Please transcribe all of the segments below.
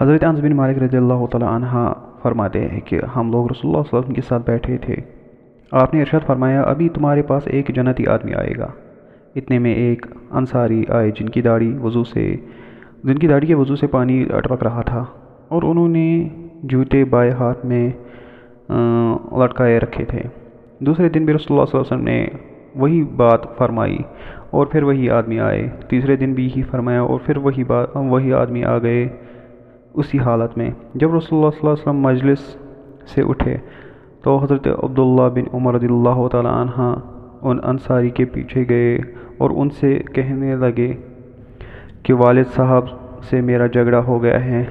حضرت انس بن مالک رضی اللہ تعالی عنہ فرماتے ہیں کہ ہم لوگ رسول اللہ صلی اللہ علیہ وسلم کے ساتھ بیٹھے تھے۔ آپ نے ارشاد فرمایا، ابھی تمہارے پاس ایک جنتی آدمی آئے گا۔ اتنے میں ایک انصاری آئے جن کی داڑھی وضو سے، جن کی داڑھی کے وضو سے پانی اٹپک رہا تھا اور انہوں نے جوتے بائے ہاتھ میں لٹکائے رکھے تھے۔ دوسرے دن بھی رسول اللہ صلی اللہ علیہ وسلم نے وہی بات فرمائی اور پھر وہی آدمی آئے۔ تیسرے دن بھی ہی فرمایا اور پھر وہی بات، وہی آدمی آ گئے۔ اسی حالت میں جب رسول اللہ صلی اللہ علیہ وسلم مجلس سے اٹھے تو حضرت عبداللہ بن عمر رضی اللہ تعالی عنہ ان انصاری کے پیچھے گئے اور ان سے کہنے لگے کہ والد صاحب سے میرا جھگڑا ہو گیا ہے،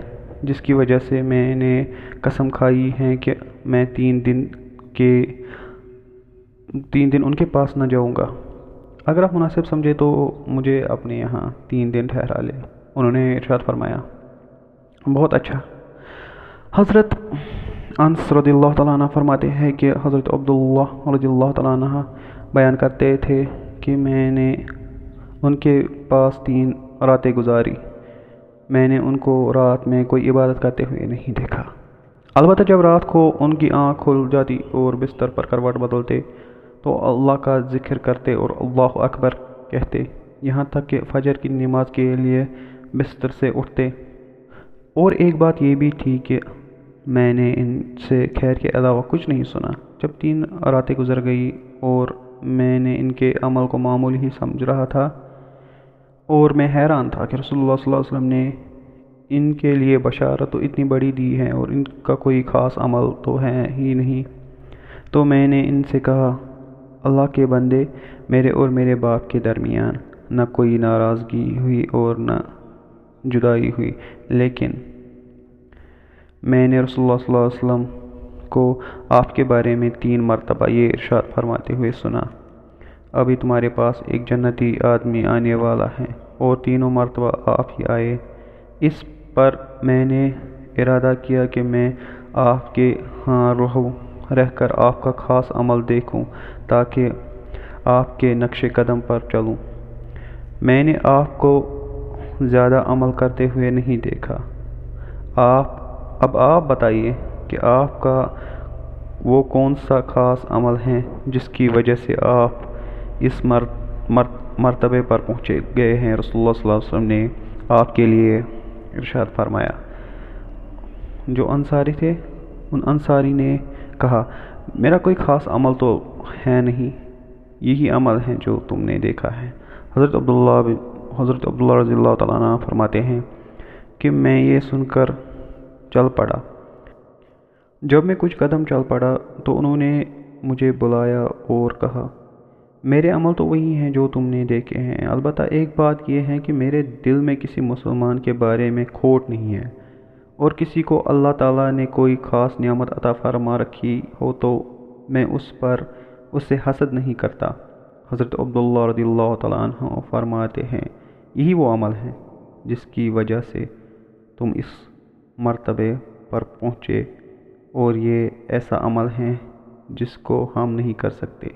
جس کی وجہ سے میں نے قسم کھائی ہے کہ میں تین دن کے تین دن ان کے پاس نہ جاؤں گا۔ اگر آپ مناسب سمجھے تو مجھے اپنے یہاں تین دن ٹھہرا لے انہوں نے ارشاد فرمایا۔ بہت اچھا۔ حضرت انس رضی اللہ تعالیٰ عنہ فرماتے ہیں کہ حضرت عبداللہ رضی اللہ تعالیٰ عنہ بیان کرتے تھے کہ میں نے ان کے پاس تین راتیں گزاری۔ میں نے ان کو رات میں کوئی عبادت کرتے ہوئے نہیں دیکھا۔ البتہ جب رات کو ان کی آنکھ کھل جاتی اور بستر پر کروٹ بدلتے تو اللہ کا ذکر کرتے اور اللہ اکبر کہتے، یہاں تک کہ فجر کی نماز کے لیے بستر سے اٹھتے۔ اور ایک بات یہ بھی تھی کہ میں نے ان سے خیر کے علاوہ کچھ نہیں سنا۔ جب تین راتیں گزر گئی اور میں نے ان کے عمل کو معمول ہی سمجھ رہا تھا اور میں حیران تھا کہ رسول اللہ صلی اللہ علیہ وسلم نے ان کے لیے بشارت تو اتنی بڑی دی ہے اور ان کا کوئی خاص عمل تو ہے ہی نہیں۔ تو میں نے ان سے کہا، اللہ کے بندے، میرے اور میرے باپ کے درمیان نہ کوئی ناراضگی ہوئی اور نہ جدائی ہوئی۔ لیکن میں نے رسول اللہ صلی اللہ علیہ وسلم کو آپ کے بارے میں تین مرتبہ یہ ارشاد فرماتے ہوئے سنا۔ ابھی تمہارے پاس ایک جنتی آدمی آنے والا ہے اور تینوں مرتبہ آپ ہی آئے۔ اس پر میں نے ارادہ کیا کہ میں آپ کے ہاں رہوں رہ کر آپ کا خاص عمل دیکھوں تاکہ آپ کے نقش قدم پر چلوں۔ میں نے آپ کو زیادہ عمل کرتے ہوئے نہیں دیکھا۔ آپ، اب آپ بتائیے کہ آپ کا وہ کون سا خاص عمل ہے جس کی وجہ سے آپ اس مرتبے پر پہنچے گئے ہیں؟ رسول اللہ صلی اللہ علیہ وسلم نے آپ کے لیے ارشاد فرمایا۔ جو انصاری تھے، ان انصاری نے کہا، میرا کوئی خاص عمل تو ہے نہیں، یہی عمل ہے جو تم نے دیکھا ہے۔ حضرت عبداللہ حضرت عبداللہ رضی اللہ تعالیٰ عنہ فرماتے ہیں کہ میں یہ سن کر چل پڑا۔ جب میں کچھ قدم چل پڑا تو انہوں نے مجھے بلایا اور کہا، میرے عمل تو وہی ہیں جو تم نے دیکھے ہیں۔ البتہ ایک بات یہ ہے کہ میرے دل میں کسی مسلمان کے بارے میں کھوٹ نہیں ہے۔ اور کسی کو اللہ تعالیٰ نے کوئی خاص نعمت عطا فرما رکھی ہو تو میں اس پر اس سے حسد نہیں کرتا۔ حضرت عبداللہ رضی اللہ تعالیٰ عنہ فرماتے ہیں یہی وہ عمل ہے جس کی وجہ سے تم اس مرتبے پر پہنچے اور یہ ایسا عمل ہے جس کو ہم نہیں کر سکتے۔